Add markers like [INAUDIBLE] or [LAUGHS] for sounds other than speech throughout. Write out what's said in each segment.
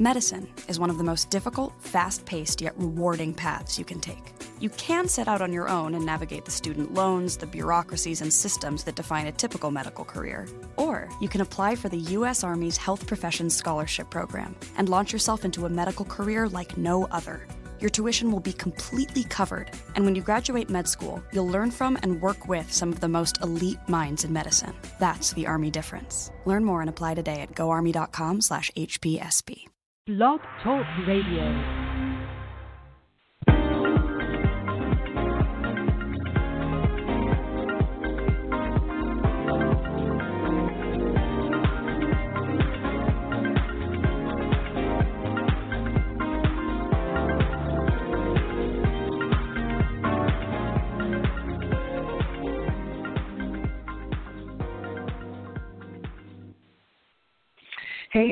Medicine is one of the most difficult, fast paced, yet rewarding paths you can take. You can set out on your own and navigate the student loans, the bureaucracies, and systems that define a typical medical career. Or you can apply for the U.S. Army's Health Professions Scholarship Program and launch yourself into a medical career like no other. Your tuition will be completely covered, and when you graduate med school, you'll learn from and work with some of the most elite minds in medicine. That's the Army difference. Learn more and apply today at goarmy.com/hpsp. Blog Talk Radio.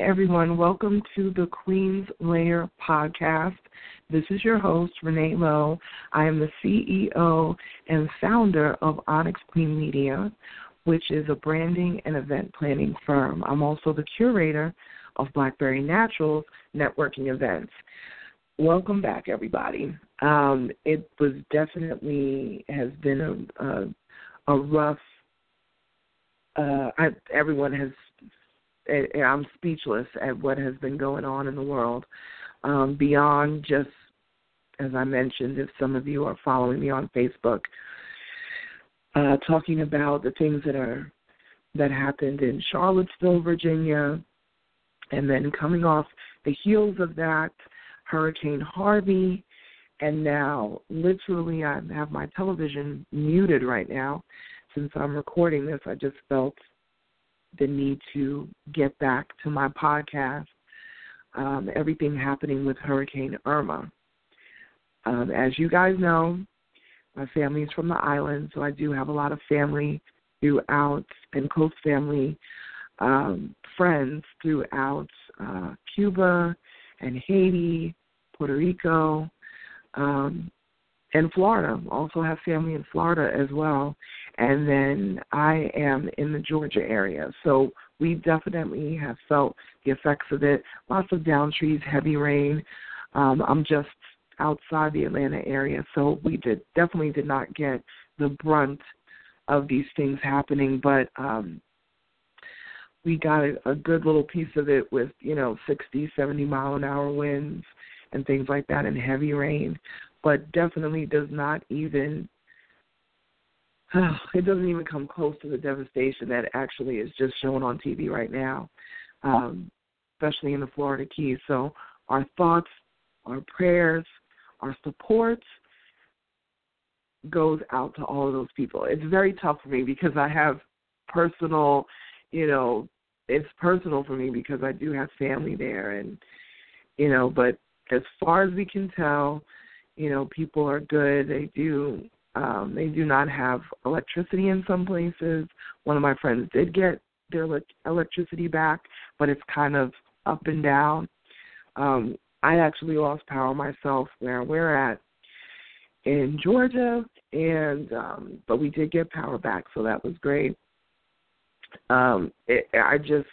Everyone, welcome to the Queen's Lair podcast. This is your host, Renee Lowe. I am the CEO and founder of Onyx Queen Media, which is a branding and event planning firm. I'm also the curator of Blackberry Naturals networking events. Welcome back, everybody. Um, it was definitely has been a a, a rough. Uh, I, everyone has I'm speechless at what has been going on in the world. Um, beyond just, as I mentioned, if some of you are following me on Facebook, uh, talking about the things that are that happened in Charlottesville, Virginia, and then coming off the heels of that, Hurricane Harvey, and now literally I have my television muted right now since I'm recording this. I just felt the need to get back to my podcast. Um, everything happening with Hurricane Irma. Um, as you guys know, my family is from the island, so I do have a lot of family throughout and close family um, friends throughout uh, Cuba and Haiti, Puerto Rico, um, and Florida. Also have family in Florida as well and then I am in the Georgia area. So we definitely have felt the effects of it. Lots of down trees, heavy rain. Um, I'm just outside the Atlanta area, so we did definitely did not get the brunt of these things happening, but um, we got a, a good little piece of it with you know 60, 70 mile an hour winds and things like that, and heavy rain. But definitely does not even [SIGHS] it doesn't even come close to the devastation that actually is just shown on TV right now, um, especially in the Florida Keys. So our thoughts, our prayers, our support goes out to all of those people. It's very tough for me because I have personal, you know, it's personal for me because I do have family there and you know, but as far as we can tell, you know, people are good. They do um, they do not have electricity in some places. One of my friends did get their electricity back, but it's kind of up and down. Um, I actually lost power myself where we're at in Georgia, and um, but we did get power back, so that was great. Um, it, I just,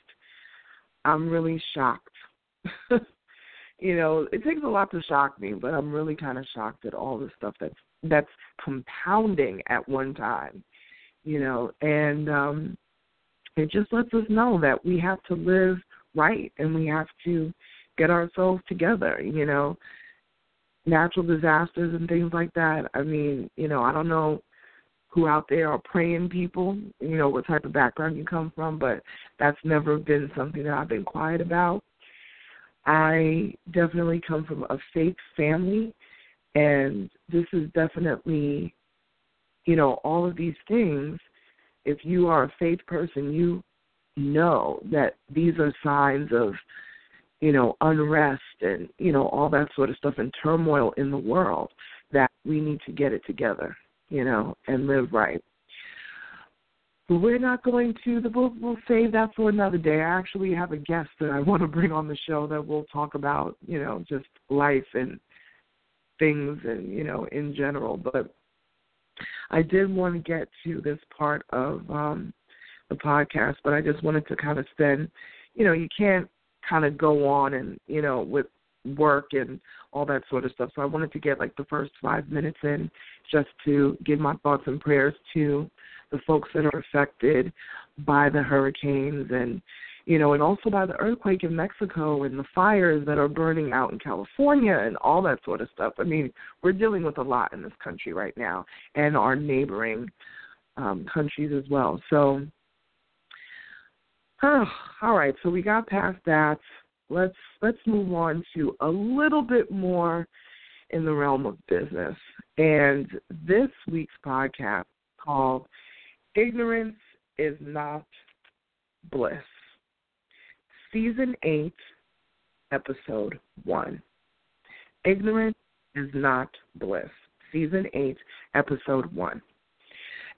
I'm really shocked. [LAUGHS] you know, it takes a lot to shock me, but I'm really kind of shocked at all the stuff that's that's compounding at one time, you know, and um, it just lets us know that we have to live right and we have to get ourselves together, you know. Natural disasters and things like that. I mean, you know, I don't know who out there are praying people, you know, what type of background you come from, but that's never been something that I've been quiet about. I definitely come from a faith family and this is definitely, you know, all of these things. If you are a faith person, you know that these are signs of, you know, unrest and, you know, all that sort of stuff and turmoil in the world that we need to get it together. you know, and live right. We're not going to the we'll, we'll save that for another day. I actually have a guest that I [LAUGHS] want to bring on the show that we'll talk about, you know, just life and things and, you know, in general. But I did want to get to this part of um the podcast, but I just wanted to kind of spend, you know, you can't kind of go on and, you know, with work and all that sort of stuff. So I wanted to get like the first five minutes in just to give my thoughts and prayers to the folks that are affected by the hurricanes and you know, and also by the earthquake in Mexico and the fires that are burning out in California and all that sort of stuff. I mean, we're dealing with a lot in this country right now and our neighboring um, countries as well. So, oh, all right. So we got past that. Let's let's move on to a little bit more in the realm of business. And this week's podcast called Ignorance is Not Bliss. Season 8, Episode 1. Ignorance is Not Bliss. Season 8, Episode 1.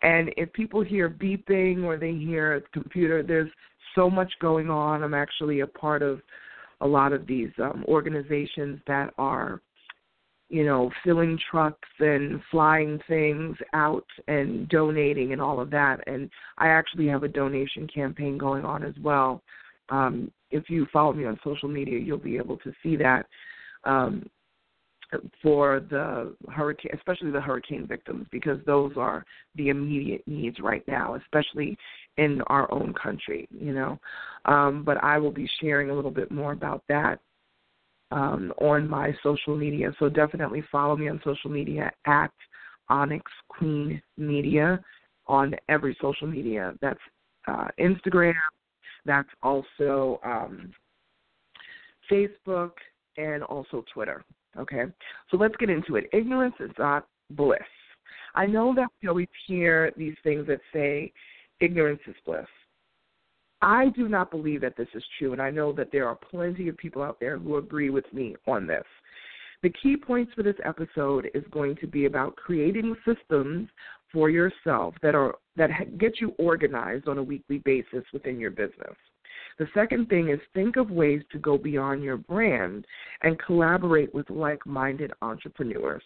And if people hear beeping or they hear a computer, there's so much going on. I'm actually a part of a lot of these um, organizations that are you know, filling trucks and flying things out and donating and all of that. And I actually have a donation campaign going on as well. Um, if you follow me on social media, you'll be able to see that um, for the hurricane, especially the hurricane victims, because those are the immediate needs right now, especially in our own country. You know, um, but I will be sharing a little bit more about that um, on my social media. So definitely follow me on social media at Onyx Queen Media on every social media. That's uh, Instagram. That's also um, Facebook and also Twitter. Okay, so let's get into it. Ignorance is not bliss. I know that we always hear these things that say ignorance is bliss. I do not believe that this is true, and I know that there are plenty of people out there who agree with me on this. The key points for this episode is going to be about creating systems for yourself that are that get you organized on a weekly basis within your business. The second thing is think of ways to go beyond your brand and collaborate with like-minded entrepreneurs.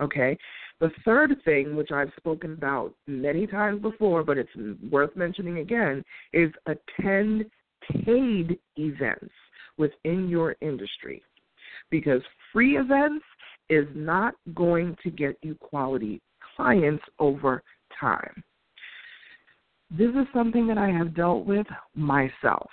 Okay? The third thing, which I've spoken about many times before, but it's worth mentioning again, is attend paid events within your industry. Because free events is not going to get you quality clients over time. This is something that I have dealt with myself.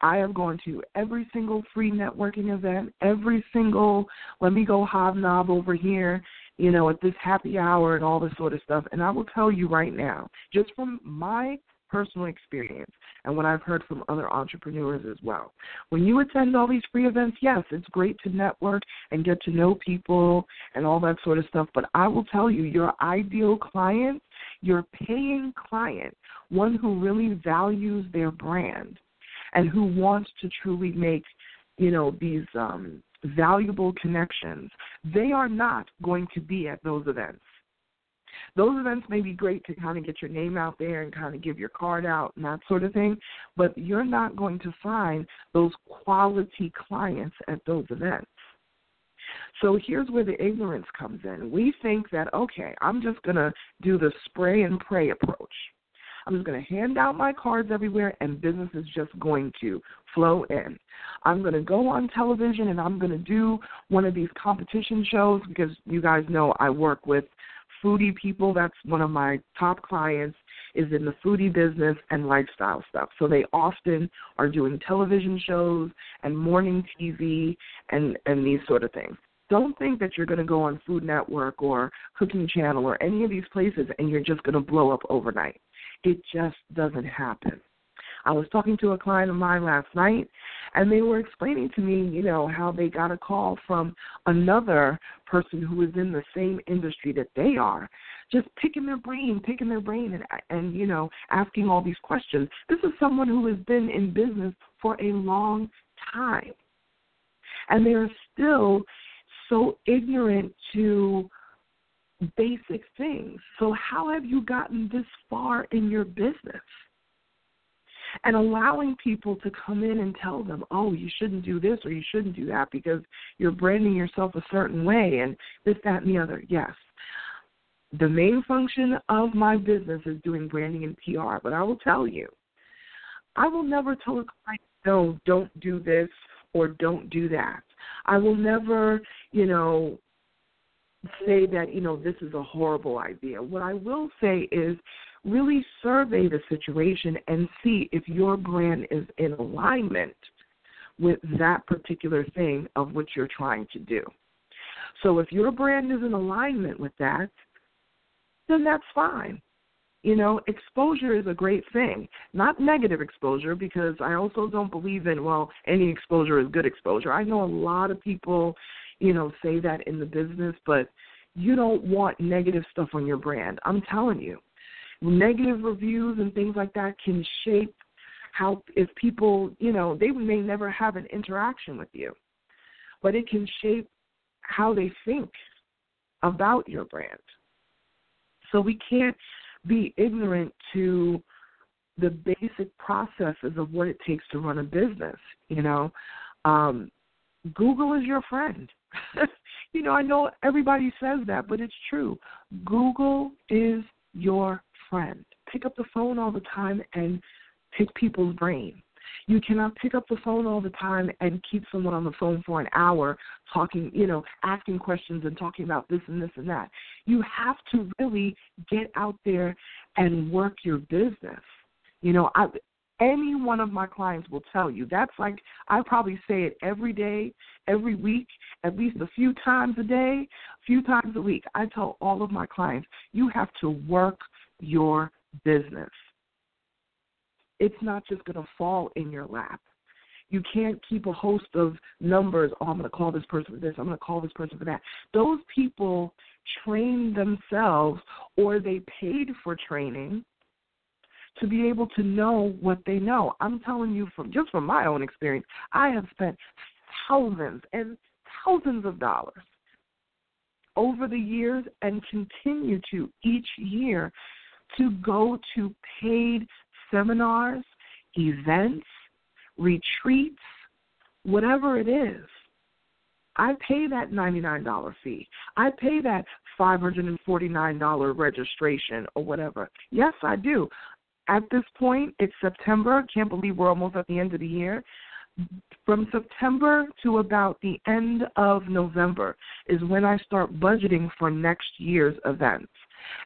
I have gone to every single free networking event, every single let me go hobnob over here you know, at this happy hour and all this sort of stuff. And I will tell you right now, just from my personal experience and what I've heard from other entrepreneurs as well. When you attend all these free events, yes, it's great to network and get to know people and all that sort of stuff, but I will tell you, your ideal client, your paying client, one who really values their brand and who wants to truly make, you know, these um valuable connections, they are not going to be at those events. Those events may be great to kind of get your name out there and kind of give your card out and that sort of thing, but you're not going to find those quality clients at those events. So here's where the ignorance comes in. We think that, okay, I'm just going to do the spray and pray approach. I'm just going to hand out my cards everywhere, and business is just going to flow in. I'm going to go on television and I'm going to do one of these competition shows because you guys know I work with foodie people. That's one of my top clients is in the foodie business and lifestyle stuff. So they often are doing television shows and morning TV and and these sort of things. Don't think that you're going to go on Food Network or Cooking Channel or any of these places and you're just going to blow up overnight. It just doesn't happen. I was talking to a client of mine last night, and they were explaining to me, you know, how they got a call from another person who is in the same industry that they are, just picking their brain, picking their brain, and and you know, asking all these questions. This is someone who has been in business for a long time, and they are still so ignorant to basic things. So, how have you gotten this far in your business? And allowing people to come in and tell them, oh, you shouldn't do this or you shouldn't do that because you're branding yourself a certain way and this, that, and the other. Yes. The main function of my business is doing branding and PR, but I will tell you, I will never tell a client, no, don't do this or don't do that. I will never, you know, say that, you know, this is a horrible idea. What I will say is really survey the situation and see if your brand is in alignment with that particular thing of what you're trying to do. So if your brand is in alignment with that, then that's fine. You know, exposure is a great thing. Not negative exposure, because I also don't believe in, well, any exposure is good exposure. I know a lot of people, you know, say that in the business, but you don't want negative stuff on your brand. I'm telling you. Negative reviews and things like that can shape how, if people, you know, they may never have an interaction with you, but it can shape how they think about your brand. So we can't be ignorant to the basic processes of what it takes to run a business. You know, um, Google is your friend. [LAUGHS] you know, I know everybody says that, but it's true. Google is your friend. Pick up the phone all the time and pick people's brain. You cannot pick up the phone all the time and keep someone on the phone for an hour talking, you know, asking questions and talking about this and this and that. You have to really get out there and work your business. You know, I any one of my clients will tell you. That's like I probably say it every day, every week, at least a few times a day, a few times a week. I tell all of my clients, you have to work your business it's not just going to fall in your lap. You can't keep a host of numbers. Oh, I'm going to call this person for this. I'm going to call this person for that. Those people train themselves or they paid for training to be able to know what they know. I'm telling you from just from my own experience, I have spent thousands and thousands of dollars over the years and continue to each year to go to paid seminars, events, retreats, whatever it is. I pay that $99 fee. I pay that $549 registration or whatever. Yes, I do. At this point, it's September. Can't believe we're almost at the end of the year. From September to about the end of November is when I start budgeting for next year's events.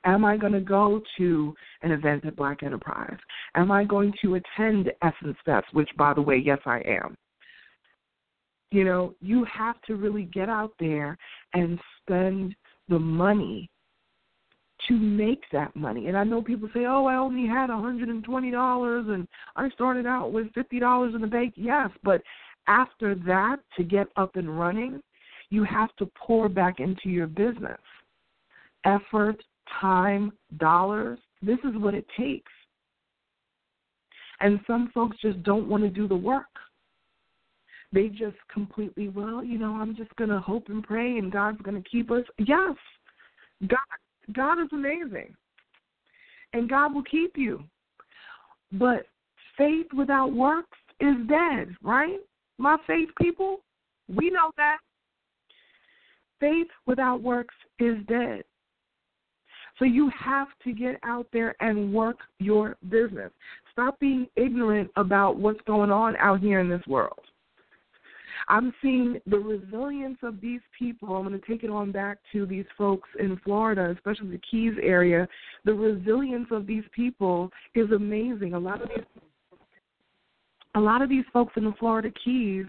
Am I going to go to an event at Black Enterprise? Am I going to attend Essence Fest, which, by the way, yes, I am. You know, you have to really get out there and spend the money to make that money. And I know people say, "Oh, I only had a hundred and I started out with fifty dollars in the bank." Yes, but after that, to get up and running, you have to pour back into your business. Effort, time, dollars. This is what it takes. And some folks just don't want to do the work. They just completely, well, you know, I'm just going to hope and pray and God's going to keep us. Yes. God God is amazing. And God will keep you. But faith without works is dead, right? My faith people, we know that. Faith without works is dead. So you have to get out there and work your business. Stop being ignorant about what's going on out here in this world. I'm seeing the resilience of these people. I'm going to take it on back to these folks in Florida, especially the Keys area. The resilience of these people is amazing. A lot of these a lot of these folks in the Florida Keys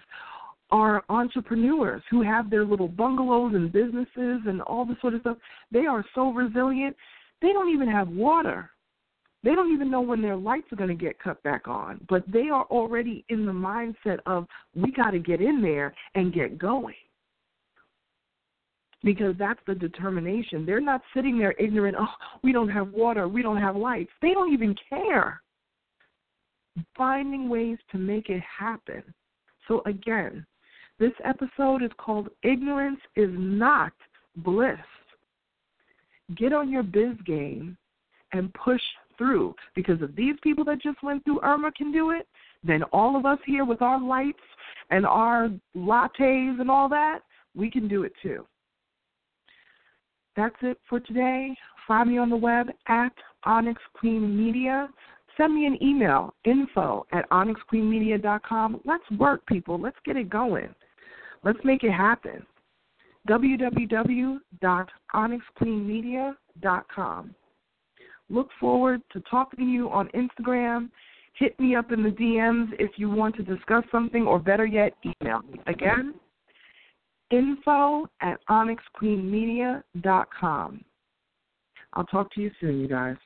are entrepreneurs who have their little bungalows and businesses and all this sort of stuff. They are so resilient. They don't even have water. They don't even know when their lights are going to get cut back on, but they are already in the mindset of we got to get in there and get going. Because that's the determination. They're not sitting there ignorant, oh, we don't have water, we don't have lights. They don't even care. Finding ways to make it happen. So, again, this episode is called Ignorance is Not Bliss. get on your biz game and push through. Because if these people that just went through Irma can do it, then all of us here with our lights and our lattes and all that, we can do it too. That's it for today. Find me on the web at Onyx Queen Media. Send me an email, info at onyxqueenmedia.com. Let's work, people. Let's get it going. Let's make it happen. www.onyxqueenmedia.com. Look forward to talking to you on Instagram. Hit me up in the DMs if you want to discuss something, or better yet, email me. Again, info at onyxqueenmedia.com. I'll talk to you soon, you guys.